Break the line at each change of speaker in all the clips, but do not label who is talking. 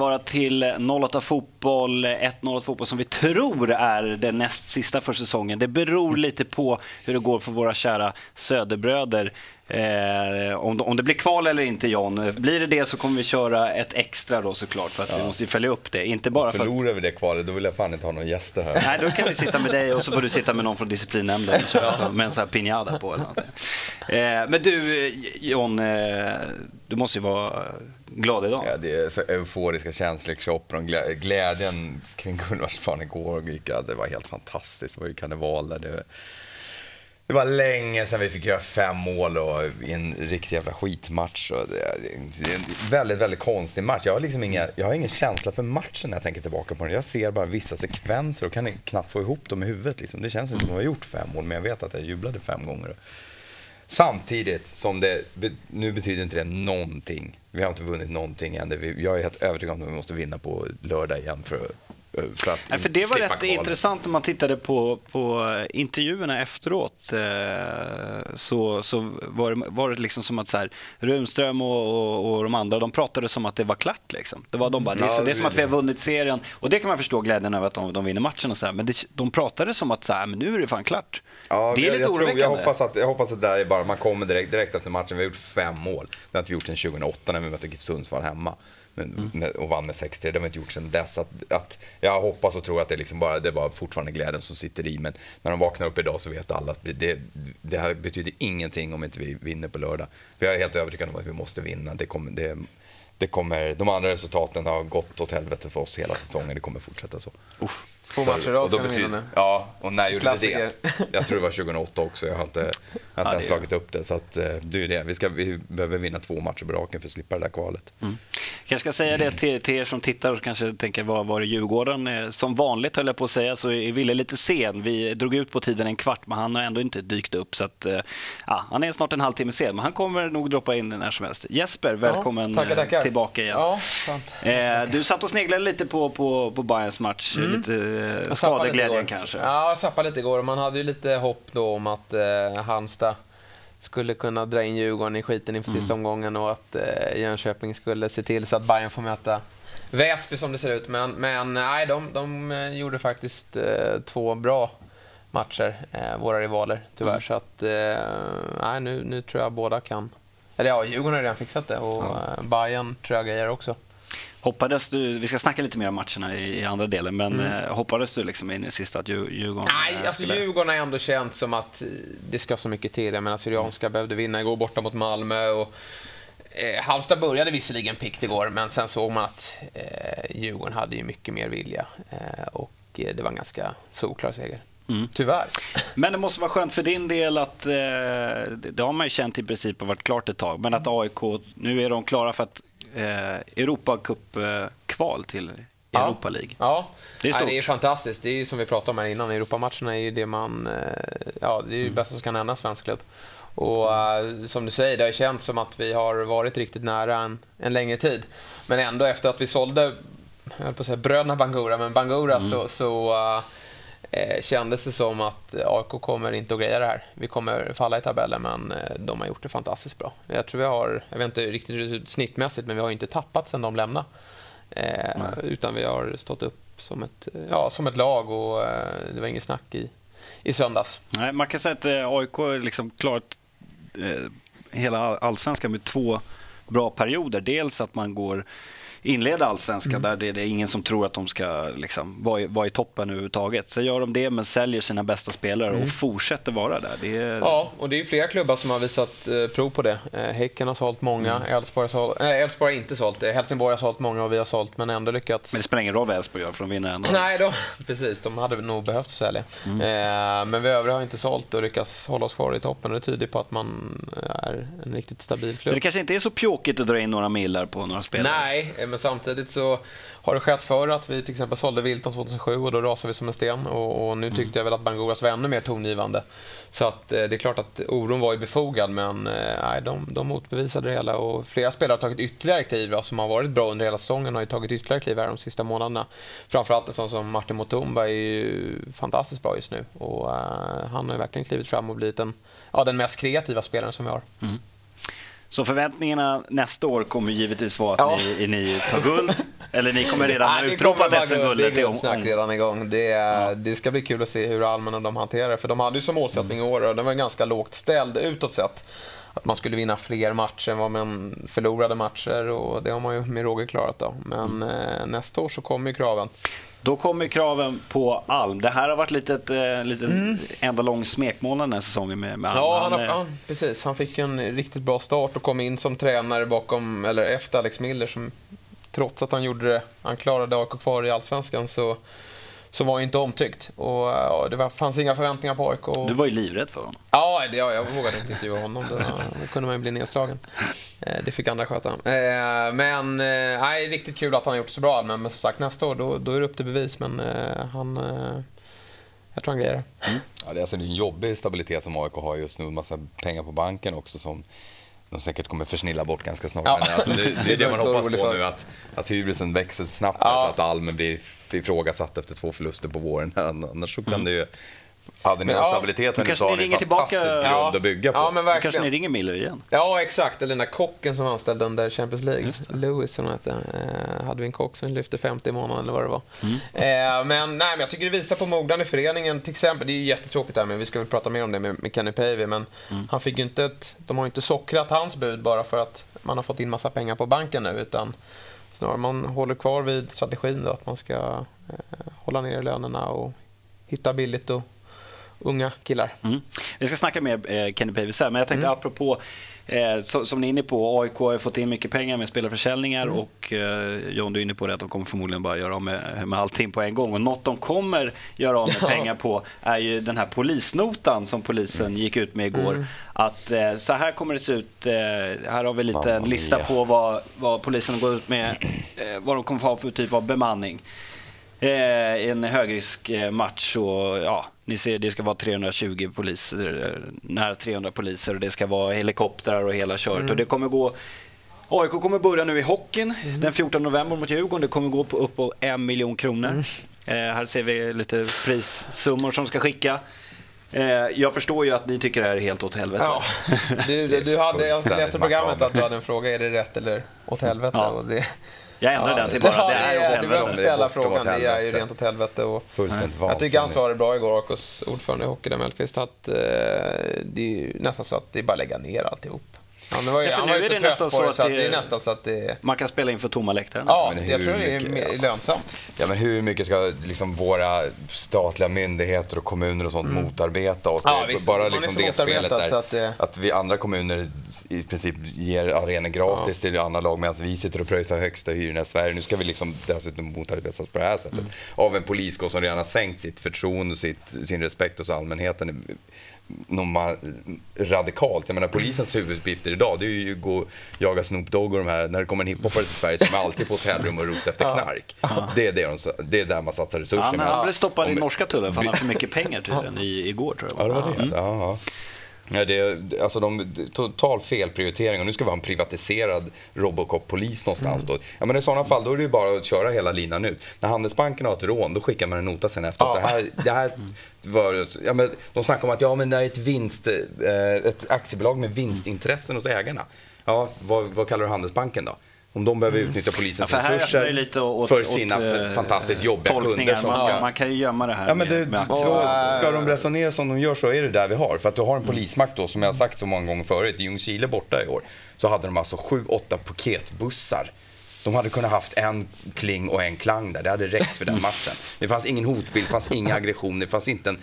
vara till 08 Fotboll, 1-08 Fotboll som vi tror är det näst sista för säsongen. Det beror lite på hur det går för våra kära söderbröder. Eh, om, om det blir kval eller inte John. Blir det det så kommer vi köra ett extra då såklart för att ja. vi måste följa upp det. Inte bara
för Förlorar vi det kvalet då vill jag fan inte ha några gäster här.
Nej, då kan vi sitta med dig och så får du sitta med någon från disciplinnämnden med en sån här pinjada på. Eller eh, men du John, eh, du måste ju vara glad idag.
Ja, det är så euforiska känslor i kroppen. och Glädjen kring Gullmarsplan igår Ja, det var helt fantastiskt. Det var ju karneval där. Det, det var länge sedan vi fick göra fem mål och i en riktig jävla skitmatch. Och det, det, är en väldigt, väldigt konstig match. Jag har, liksom inga, jag har ingen känsla för matchen när jag tänker tillbaka på den. Jag ser bara vissa sekvenser och kan knappt få ihop dem i huvudet. Liksom. Det känns inte som att jag har gjort fem mål, men jag vet att jag jublade fem gånger. Samtidigt som det, nu betyder inte det någonting. Vi har inte vunnit någonting än. Jag är helt övertygad om att vi måste vinna på lördag igen för att
för, att Nej, för det var rätt kvalet. intressant när man tittade på, på intervjuerna efteråt. Eh, så, så var, det, var det liksom som att så här, Runström och, och, och, de andra de pratade som att det var klart. Liksom. Det, var de bara, det, är, det är som att vi har vunnit serien. Och det kan man förstå glädjen över att de, de vinner matchen. Och så här. Men det, de pratade som att så här, men nu är det fan klart.
Ja, det är jag, lite jag oroväckande. jag, hoppas att, jag hoppas att det där är bara, man kommer direkt, direkt efter matchen. Vi har gjort fem mål. Det har inte vi gjort sedan 2008 när vi mötte GIF Sundsvall hemma med, och vann med 6-3. Det har vi inte gjort sedan dess. Att, att, jag hoppas och tror att det, liksom bara, det bara fortfarande glädjen som sitter i. Men när de vaknar upp idag så vet alla att det, det här betyder ingenting om inte vi vinner på lördag. För jag är helt övertygad om att vi måste vinna. Det kommer, det, det kommer, de andra resultaten har gått åt helvete för oss hela säsongen. Det kommer fortsätta så. Uff.
Två matcher i rad ska ni vinna nu.
Ja, och när gjorde vi det? Jag tror det var 2008 också. Jag har inte, jag har inte ja, ens slagit upp det. Så att, eh, det är det. Vi, ska, vi behöver vinna två matcher på raken för att slippa det där kvalet. Mm.
Jag ska säga det till, till er som tittar och kanske tänker vad var det Djurgården? Eh, som vanligt höll jag på att säga så är Ville lite sen. Vi drog ut på tiden en kvart men han har ändå inte dykt upp. Så att, eh, ja, han är snart en halvtimme sen men han kommer nog droppa in när som helst. Jesper, välkommen ja, tackar, tackar. tillbaka igen. Ja, du satt och sneglade lite på, på, på Bayerns match. Mm. Lite skadeglädjen kanske?
Ja, jag zappade lite igår. Man hade ju lite hopp då om att eh, Halmstad skulle kunna dra in Djurgården i skiten inför mm. sista omgången och att eh, Jönköping skulle se till så att Bayern får möta Väsby som det ser ut. Men, men nej, de, de eh, gjorde faktiskt eh, två bra matcher, eh, våra rivaler, tyvärr. Mm. Så att, eh, nej, nu, nu tror jag båda kan... Eller ja, Djurgården har redan fixat det och ja. Eh, Bayern tror jag grejer också.
Hoppades du, vi ska snacka lite mer om matcherna i, i andra delen, men mm. eh, hoppades du liksom in i sista att Djurgården
Nej, eh, alltså Djurgården har ändå känt som att det ska så mycket till. Jag menar, Syrianska mm. behövde vinna igår borta mot Malmö. Och, eh, Halmstad började visserligen pikt igår, men sen såg man att eh, Djurgården hade ju mycket mer vilja. Eh, och eh, det var en ganska solklar seger. Mm. Tyvärr.
Men det måste vara skönt för din del att, eh, det har man ju känt i princip och varit klart ett tag, men att AIK, nu är de klara för att eh, Europacup-kval till Europa League.
Ja, det är, stort. Det är fantastiskt. Det är ju som vi pratade om här innan, Europamatcherna är ju det man... Eh, ja, det är ju det bästa som kan hända svensk klubb. Och uh, som du säger, det har känts som att vi har varit riktigt nära en, en längre tid. Men ändå efter att vi sålde, jag höll på att säga bröderna Bangura, men Bangura mm. så, så uh, eh, kändes det som att AIK kommer inte att greja det här. Vi kommer falla i tabellen, men eh, de har gjort det fantastiskt bra. Jag tror vi har, jag vet inte riktigt snittmässigt, men vi har inte tappat sedan de lämnade. Eh, utan vi har stått upp som ett, ja, som ett lag och eh, det var inget snack i, i söndags.
Nej, man kan säga att eh, AIK liksom klarat eh, hela allsvenskan med två bra perioder. Dels att man går inleda allsvenskan mm. där det, det, är ingen som tror att de ska liksom, vara, i, vara i toppen överhuvudtaget. Så gör de det men säljer sina bästa spelare mm. och fortsätter vara där. Det är...
Ja, och det är flera klubbar som har visat eh, prov på det. Eh, häcken har sålt många, mm. Elfsborg har, sålt, Elfsborg har inte sålt, eh, Helsingborg har sålt många och vi har sålt men ändå lyckats.
Men det spelar ingen roll vad Elfsborg gör för de vinner ändå.
Nej, då, precis. De hade nog behövt sälja. Mm. Eh, men vi övriga har inte sålt och lyckats hålla oss kvar i toppen och det tyder på att man är en riktigt stabil klubb.
Så det kanske inte är så pjåkigt att dra in några millar på några spelare?
Nej, men samtidigt så har det skett förr att vi till exempel sålde Wilton 2007 och då rasade vi som en sten. Och, och nu tyckte mm. jag väl att Bangoras var ännu mer tongivande. Så att, eh, det är klart att oron var ju befogad men eh, de, de motbevisade det hela. Och flera spelare har tagit ytterligare kliv som har varit bra under hela säsongen har ju tagit ytterligare kliv här de sista månaderna. Framförallt en sån som Martin Mutumba är ju fantastiskt bra just nu. Och uh, han har ju verkligen klivit fram och blivit en, ja, den mest kreativa spelaren som vi har. Mm.
Så förväntningarna nästa år kommer givetvis vara att ja. ni, ni tar guld. Eller ni kommer redan
Nej, det
utropa
kommer vara
SM-guldet
Det är guldsnack
om-
redan igång. Det, det ska bli kul att se hur Almen och de hanterar det. För de hade ju som målsättning i år, och den var ganska lågt ställd utåt sett, att man skulle vinna fler matcher än vad man förlorade matcher. Och det har man ju med råge klarat då. Men eh, nästa år så kommer ju kraven.
Då kommer kraven på Alm. Det här har varit lite ett, eh, lite enda lång smekmånad den här säsongen med, med Alm.
Ja, han, har,
eh,
han, precis. Han fick en riktigt bra start och kom in som tränare bakom, eller efter Alex Miller som trots att han gjorde det, han klarade AIK kvar i Allsvenskan så, så var inte omtyckt. Och ja, det var, fanns inga förväntningar på AIK. Och,
Du var ju livrädd för honom.
Ja, det, ja, jag vågade inte intervjua honom. Då, då kunde man ju bli nedslagen. Eh, Det fick andra sköta. Eh, Men eh, nej, riktigt kul att han har gjort så bra. Men, men som sagt, nästa år då, då är det upp till bevis. Men eh, han... eh, Jag tror han grejer det.
Ja, det är alltså en jobbig stabilitet som AIK har just nu. En massa pengar på banken också som de säkert kommer försnilla bort ganska snart.
Ja.
Men alltså, det, det är
Det
man hoppas på nu, att, att hybrisen växer snabbt
Ja.
så att Almen blir ifrågasatt efter två förluster på våren. Annars så kan det ju... Hade ni
Men
den
ja,
stabiliteten
då kanske
så har
ni
ni en
ringer tillbaka-
fantastisk grund att bygga på.
Ja, men
Då kanske
verkligen.
ni ringer Miller igen.
Ja, exakt. Eller den där kocken som anställde under Champions League. Lewis som hette. Eh, hade vi en kock som lyfte 50 i månaden eller vad det var. Eh, men, nej, men jag tycker det visar på mognaden i föreningen. Till exempel, det är ju jättetråkigt där, men vi ska väl prata mer om det med, med Kenny Pavey. Men han fick ju inte ett, de har ju inte sockrat hans bud bara för att man har fått in massa pengar på banken nu. Utan snarare man håller kvar vid strategin då, att man ska eh, hålla ner lönerna och hitta billigt och unga killar.
Mm. Vi ska snacka med eh, Kenny Pavey sen, men jag tänkte
Mm.
apropå eh, så, som ni är inne på, AIK har fått in mycket pengar med spelarförsäljningar
Mm.
och eh, John, du är inne på det att de kommer förmodligen bara göra av med, med allting på en gång. Och något de kommer göra av med
Ja.
pengar på är ju den här polisnotan som polisen gick ut med igår.
Mm.
Att eh, så här kommer det se ut. Eh, här har vi lite
Mamma
en lista
mia.
på vad, vad polisen går ut med, eh, vad de kommer få ha för typ av bemanning. Eh, en högriskmatch och ja, ni ser det ska vara 320 poliser, eh, nära 300 poliser och det ska vara helikoptrar och hela köret. Och det kommer gå AIK kommer börja nu i hockeyn den 14 november mot Djurgården. Det kommer gå på upp på en miljon kronor. Eh, här ser vi lite prissummor som ska skicka. Eh, jag förstår ju att ni tycker det här är helt åt helvete.
Ja, du, du, du hade, jag läste programmet att du hade en fråga, är det rätt eller åt helvete?
Ja.
Och det,
Jag ändrar
ja,
den till bara
ja,
det är åt
Du
helvete.
behöver ställa frågan, det är ju rent åt helvete. Och
Fullständigt
jag tycker han sa det bra igår, AIKs ordförande i Hockey, Mellqvist, att eh, det är ju nästan så att det är bara att lägga ner alltihop. Han var ju,
Ja, för
han
nu
var ju
är det nästan så
det,
att
så att
det-
det är nästan så att det...
Man kan spela inför tomma läktare.
Ja,
Men
jag tror det är
mycket-
lönsamt.
Ja, men hur mycket ska liksom våra statliga myndigheter och kommuner och sånt motarbeta oss?
Mm. Ja, visst.
bara liksom det spelet där.
att det-
Att vi andra kommuner i princip ger arenor gratis till andra lag medan vi sitter och pröjsar högsta hyrorna i Sverige. Nu ska vi liksom dessutom motarbetas på det här sättet.
Mm.
Av en poliskår som redan har sänkt sitt förtroende och sitt, sin respekt hos allmänheten något radikalt. Jag menar polisens huvuduppgifter idag det är ju att gå och jaga Snoop Dogg och de här, när det kommer en hiphoppare till Sverige som är alltid på hotellrum och rotar efter knark. Det är, det, de, det är där man satsar resurser.
Han, blev stoppad i norska tullen för han hade för mycket pengar tydligen i, igår tror jag.
Ja, det var det. Ja. Ja, det alltså de, total felprioritering och nu ska vi ha en privatiserad Robocop-polis någonstans. Då. Ja, men I sådana fall då är det ju bara att köra hela linan ut. När Handelsbanken har ett rån då skickar man en nota sen efteråt.
Ja.
Det här, det här var, ja, men de snackar om att ja, men det är ett, vinst, eh, ett aktiebolag med vinstintressen hos ägarna. Ja, vad, vad kallar du Handelsbanken då? Om de behöver utnyttja polisens
Ja, för här öppnar
resurser
det lite åt,
för
åt,
sina
eh,
fantastiskt jobbiga kunder som
Man,
ska...
man kan ju gömma det här
Ja, men
med,
det,
med
då
aktier.
ska de resonera som de gör så är det där vi har. För att du har en polismakt då, som jag har sagt så många gånger förut, i Ljungskile borta i år, så hade de alltså sju, åtta paketbussar. De hade kunnat haft en kling och en klang där. Det hade räckt för den matchen. Det fanns ingen hotbild, det fanns inga aggressioner, det fanns inte en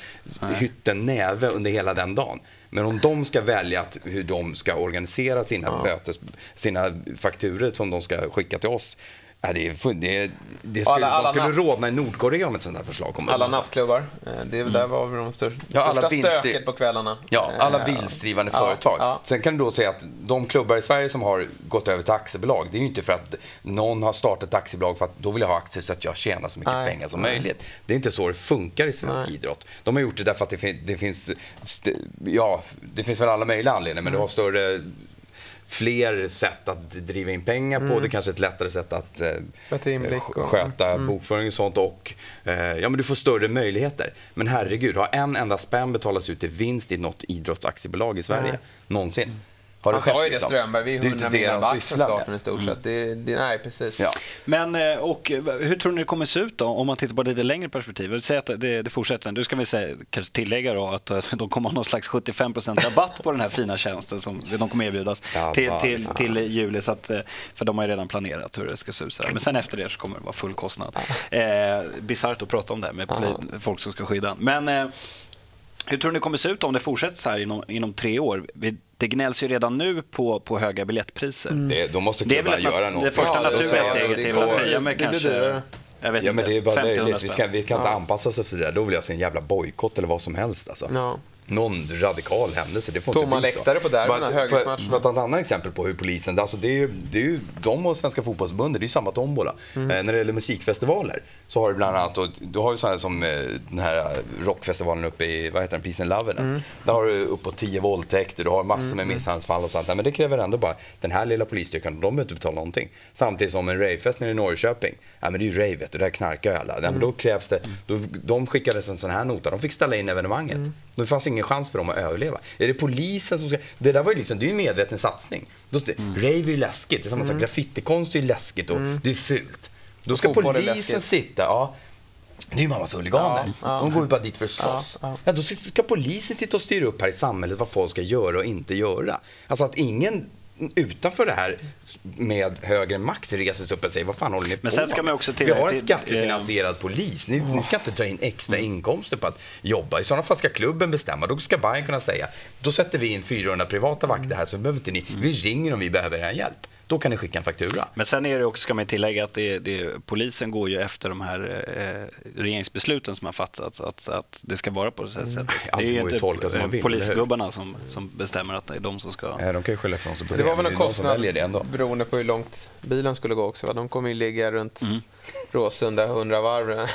hytten näve under hela den dagen. Men om de ska välja att, hur de ska organisera sina bötes, sina fakturer som de ska skicka till oss, är det, fu- det, det skulle,
Alla- alla
de skulle rodna i Nordkorea om ett sånt här förslag kommer.
Alla nattklubbar. Eh, Det är väl där var vi de största,
Ja, alla
största stöket på kvällarna.
Ja, alla
Eh,
vinstdrivande
ja,
företag.
ja.
Sen kan du då säga att de klubbar i Sverige som har gått över till aktiebolag, det är ju inte för att någon har startat aktiebolag för att då vill jag ha aktier så att jag tjänar så mycket
Nej,
pengar som
nej.
möjligt. Det är inte så det funkar i svensk
Nej.
idrott. De har gjort det därför att det, fin- det finns, ja, det finns väl alla möjliga anledningar, men du har större fler sätt att driva in pengar på. Det kanske är ett lättare sätt att eh,
och-
sköta bokföring och sånt. Och, eh, ja, men du får större möjligheter. Men herregud, har en enda spänn betalats ut i vinst i något idrottsaktiebolag i Sverige
Nej.
någonsin? Har
Han sa ju det
liksom?
Strömberg, vi är
Det är inte
100
det
miljoner
de
back från starten i stort sett. Det, det, nej, precis.
Ja.
Men eh, och eh, hur tror ni det kommer se ut då om man tittar på det lite längre perspektiv? Säg att det, det fortsätter. Du ska vi säga, kanske tillägga då att eh, de kommer ha någon slags 75% rabatt på den här fina tjänsten som de kommer erbjudas
Ja,
till, till,
liksom.
till juli. Så att, för de har ju redan planerat hur det ska se ut. Men sen efter det så kommer det vara full kostnad. Eh, Bisarrt att prata om det här med poli- folk som ska skydda. Men eh, hur tror ni det kommer se ut om det fortsätter så här inom, inom tre år? Vi- Det gnälls ju redan nu på, på höga biljettpriser.
Det, då måste
Det är väl
klubbarna
ett,
göra något.
det första
det
naturliga steget
det
är väl att höja med
det
kanske jag vet
Ja men
inte,
det är bara
50
löjligt. Vi,
100
ska,
spänn.
vi kan inte
Ja.
anpassa oss efter det där. Då vill jag se en jävla bojkott eller vad som helst alltså.
Ja.
Någon radikal händelse, det får
Tomma
inte bli så.
läktare på derbyna, högermatch.
För, för att ta ett annat exempel på hur polisen, alltså det är ju, det är ju de och Svenska fotbollsförbundet, det är ju samma tombola.
Mm.
Eh, när det gäller musikfestivaler så har du bland annat, och du har ju sådana som eh, den här rockfestivalen uppe i, vad heter den, Peace and Love mm. Där har du uppåt tio våldtäkter, du har massor med misshandelsfall och sånt. Men det kräver ändå bara den här lilla polisstyrkan, de behöver inte betala någonting. Samtidigt som en ravefest nere i Norrköping, ja men det är ju rave vet du, där knarkar ju alla. Nej, men då krävs det, då, de skickades en sån här nota, de fick ställa in evenemanget. Det fanns ingen chans för dem att överleva. Är det polisen som ska, det där var ju liksom, det är ju en medveten satsning. Då, Rave är ju läskigt, det är samma sak, graffitikonst är ju läskigt och det är fult. Då ska
Och
polisen sitta, ja. Det är ju massa huliganer.
Ja, ja.
De går ju bara dit för att slåss.
Ja,
Ja,
ja.
då ska polisen sitta och styra upp här i samhället vad folk ska göra och inte göra. Alltså att ingen utanför det här med högre makt reser sig upp och säger vad fan håller ni
Men
på
sen ska man också
Vi
tillägga
har en
till-
skattefinansierad polis. Ni, ni ska inte dra in extra inkomster på att jobba. I sådana fall ska klubben bestämma. Då ska Bayern kunna säga då sätter vi in 400 privata vakter här så behöver inte ni, vi ringer om vi behöver er hjälp. Då kan ni skicka en faktura.
Men sen är det också, ska man tillägga att det, det, polisen går ju efter de här eh, regeringsbesluten som har fattats, att, att det ska vara på det här sättet.
Mm.
Det är ju inte
som man vill,
polisgubbarna som, som bestämmer att det är de som ska...
Nej, de kan ju skylla ifrån sig på
Det var väl
Det
en kostnad
det
beroende på hur långt bilen skulle gå också. Va? De kommer ju ligga runt
Mm.
Råsunda 100 varv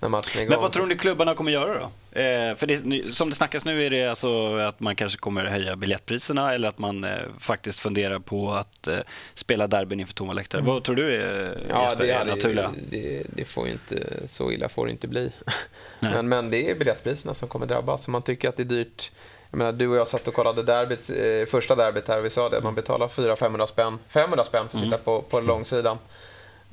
när matchen är igång.
Men vad tror ni klubbarna kommer göra då? Eh, för det, som det snackas nu är det alltså att man kanske kommer höja biljettpriserna eller att man eh, faktiskt funderar på att eh, spela derbyn inför tomma läktare. Vad tror du är,
Mm. Ja,
Jesper,
det,
är naturliga?
det, det får inte, så illa får det inte bli. Men, men det är biljettpriserna som kommer drabbas. Om man tycker att det är dyrt. Jag menar, du och jag satt och kollade derbyt, eh, första derbyt här och vi sa det. Man betalar 400-500 spänn, 500 spänn för att sitta på, på långsidan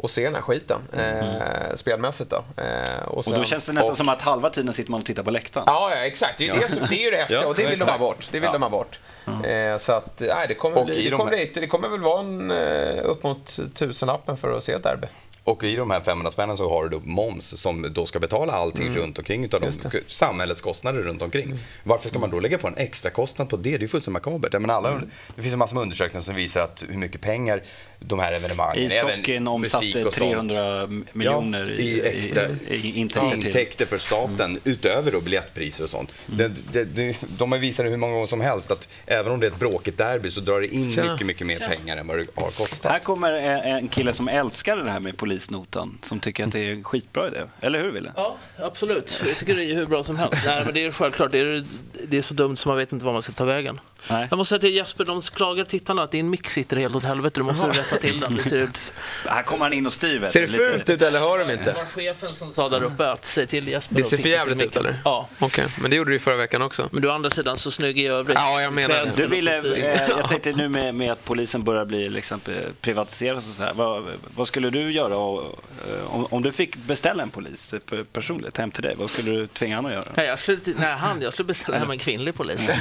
och se den här skiten eh, spelmässigt. Då. Eh, och,
Och
sen-
då känns det nästan
och-
som att halva tiden sitter man och tittar på läktaren.
Ja, ja exakt. Det är, ju det, det är ju det häftiga
Ja,
och det vill de ha bort. Det vill
Ja.
de ha bort. Eh, så att, nej, det kommer,
Och
bli, det,
de
kommer,
här-
bli, det kommer väl vara en, eh, upp mot tusenlappen för att se ett derby.
Och i de här 500 spännen så har du då moms som då ska betala allting runt omkring utav de, samhällets kostnader runt omkring. Varför ska man då lägga på en extra kostnad på det? Det är ju fullständigt makabert. Jag menar, alla, Det finns en massa undersökningar som visar att hur mycket pengar de här evenemangen,
Ishockeyn omsatte 300 miljoner i,
i extra
i, i intäkter
intäkter för staten utöver då biljettpriser och sånt. Det, det, det, de har visat hur många gånger som helst att även om det är ett bråkigt derby så drar det in
Tjena.
mycket, mycket mer pengar än vad det har kostat.
Här kommer en en kille som älskar det här med polisnotan, som tycker att det är en skitbra idé. Eller hur, Wille?
Ja, absolut. Jag tycker det är hur bra som helst. Nej, men det är självklart. Det är, det är så dumt så man vet inte var man ska ta vägen.
Nej.
Jag måste säga till Jesper, de klagar tittarna att din mick sitter helt åt helvete. Du måste rätta till den. Det ser ut...
Här kommer han in och styr.
Ser det
lite-
fult ut eller hör de
Det
inte?
var chefen som sa där uppe att säg till Jesper
Det ser för jävligt ut, eller?
Ja,
Okej, men det gjorde du ju förra veckan också.
men du är å andra sidan så snygg i övrigt.
Ja, jag menar det.
Du ville, eh, jag tänkte nu med, med att polisen börjar bli liksom, eh, privatiserad och så här. Vad, vad skulle du göra och, eh, om, om du fick beställa en polis personligt hem till dig? Vad skulle du tvinga honom att göra?
Nej, jag skulle, nej, han, jag skulle beställa hem en kvinnlig polis.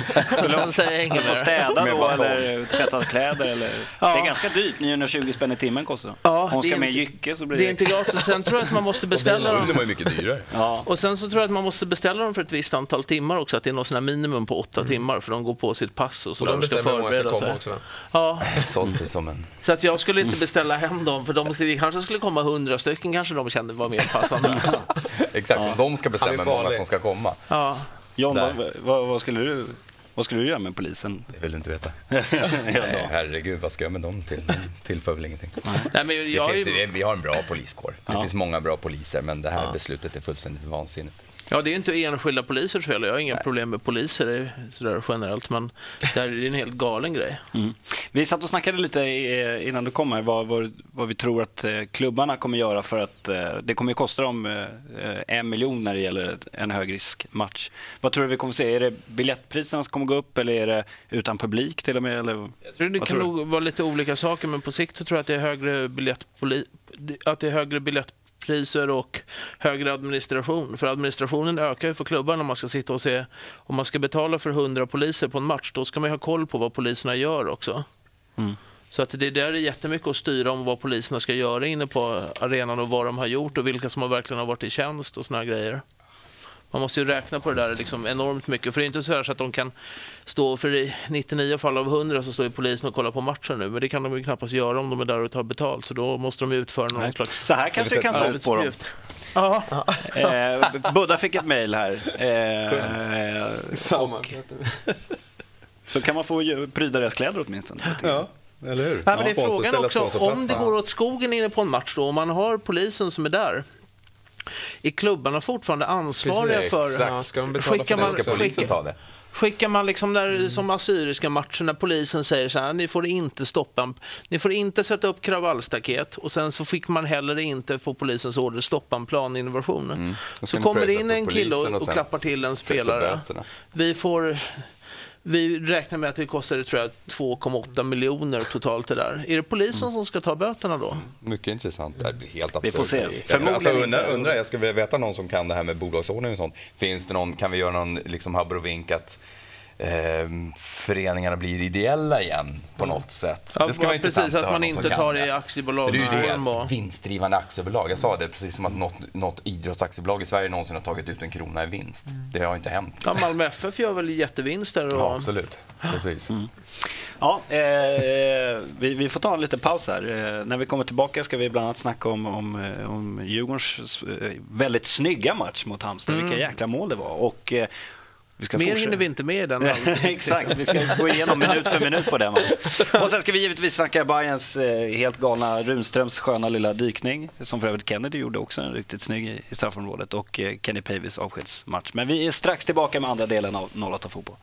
Och sen säger jag inget mer.
städa då eller tvätta kläder? Eller?
Ja.
Det är ganska dyrt, 920 spänn i timmen kostar
Ja,
Om hon ska med
inte-
jycke så blir
Det
det,
är inte gratis. Sen tror jag att man måste beställa
De
dem.
var ju mycket dyrare.
Ja.
Och sen så tror jag att man måste beställa dem för ett visst antal timmar också. Att det är något sån här minimum på åtta timmar för de går på sitt pass och så
Och de
där ska
bestämmer hur många som
förbereda
kommer
sig.
också.
Ja,
sig som en...
så att jag skulle inte beställa hem dem för de kanske skulle komma hundra stycken kanske de kände var mer passande.
Exakt, de ska bestämma hur många som ska komma.
Ja.
John, vad, vad, vad, skulle du, vad skulle du göra med polisen?
Det vill du inte veta. Nej, herregud, vad ska jag med dem till? De tillför väl ingenting.
Nej, men
Det
jag är
finns,
ju...
det, vi har en bra poliskår. Det
Ja.
finns många bra poliser, men det här beslutet är fullständigt vansinnigt.
Ja, det är inte enskilda polisers fel. Jag har inga problem med poliser sådär generellt, men det här är en helt galen grej.
Mm. Vi satt och snackade lite innan du kom här vad, vad, vad vi tror att eh, klubbarna kommer göra för att eh, det kommer att kosta dem eh, en miljon när det gäller en högriskmatch. Vad tror du vi kommer att se? Är det biljettpriserna som kommer gå upp eller är det utan publik till och med? Eller?
Jag tror det kan nog vara lite olika saker, men på sikt tror jag att det är högre biljettpoli att det är högre biljett priser och högre administration. För administrationen ökar ju för klubbarna om man ska sitta och se. Om man ska betala för 100 poliser på en match, då ska man ha koll på vad poliserna gör också. Mm. Så att det där är jättemycket att styra om vad poliserna ska göra inne på arenan och vad de har gjort och vilka som har verkligen har varit i tjänst och såna grejer. Man måste ju räkna på det där liksom enormt mycket. För det är inte så, så att de kan stå för i 99 fall av 100 så står ju polisen och kollar på matchen nu. Men det kan de ju knappast göra om de är där och tar betalt. Så då måste de utföra någon Nej. slags...
Så här kanske det kan se ut på dem. Ja. Eh, Budda fick ett mejl här. Eh, och, så kan man få pryda deras kläder åtminstone.
Ja. Eller hur?
Ja, men det är frågan också, om det går åt skogen inne på en match då, om man har polisen som är där, är klubbarna fortfarande ansvariga
Precis,
för...
Exakt. Ska de betala skickar för det? Ska polisen ta det?
Skickar man liksom där, mm. som assyriska matcher när polisen säger så här, ni får inte stoppa, ni får inte sätta upp kravallstaket och sen så fick man heller inte på polisens order stoppa en planinnovation. Mm. Så kommer det in en kille och, och klappar till en spelare. Vi får vi räknar med att det kostar 2,8 miljoner totalt det där. Är det polisen mm. som ska ta böterna då?
Mycket intressant. Det blir helt
absurt. Vi får se.
Förmodligen alltså, undrar, undrar, jag skulle vilja veta någon som kan det här med bolagsordning och sånt. Finns det någon, kan vi göra någon liksom abrovink att eh, föreningarna blir ideella igen på mm. något sätt.
Ja, det ska vara precis, att man inte tar det i aktiebolag.
det är ju det, vinstdrivande aktiebolag. Jag sa det precis som att något, något idrottsaktiebolag i Sverige någonsin har tagit ut en krona i vinst. Mm. Det har inte hänt.
Ja, Malmö FF gör väl jättevinster? Och...
Ja, absolut. Precis. Mm.
Ja, eh, vi, vi, får ta en liten paus här. Eh, när vi kommer tillbaka ska vi bland annat snacka om, om, eh, om Djurgårdens eh, väldigt snygga match mot Halmstad. Mm. Vilka jäkla mål det var. Och, eh,
Mer fortsätta. hinner vi inte med i den.
Exakt, vi ska gå igenom minut för minut på den. Och sen ska vi givetvis snacka Bayerns eh, helt galna Runströms sköna lilla dykning, som för övrigt Kennedy gjorde också, en riktigt snygg i, straffområdet, och eh, Kenny Pavis avskedsmatch. Men vi är strax tillbaka med andra delen av 08 Fotboll.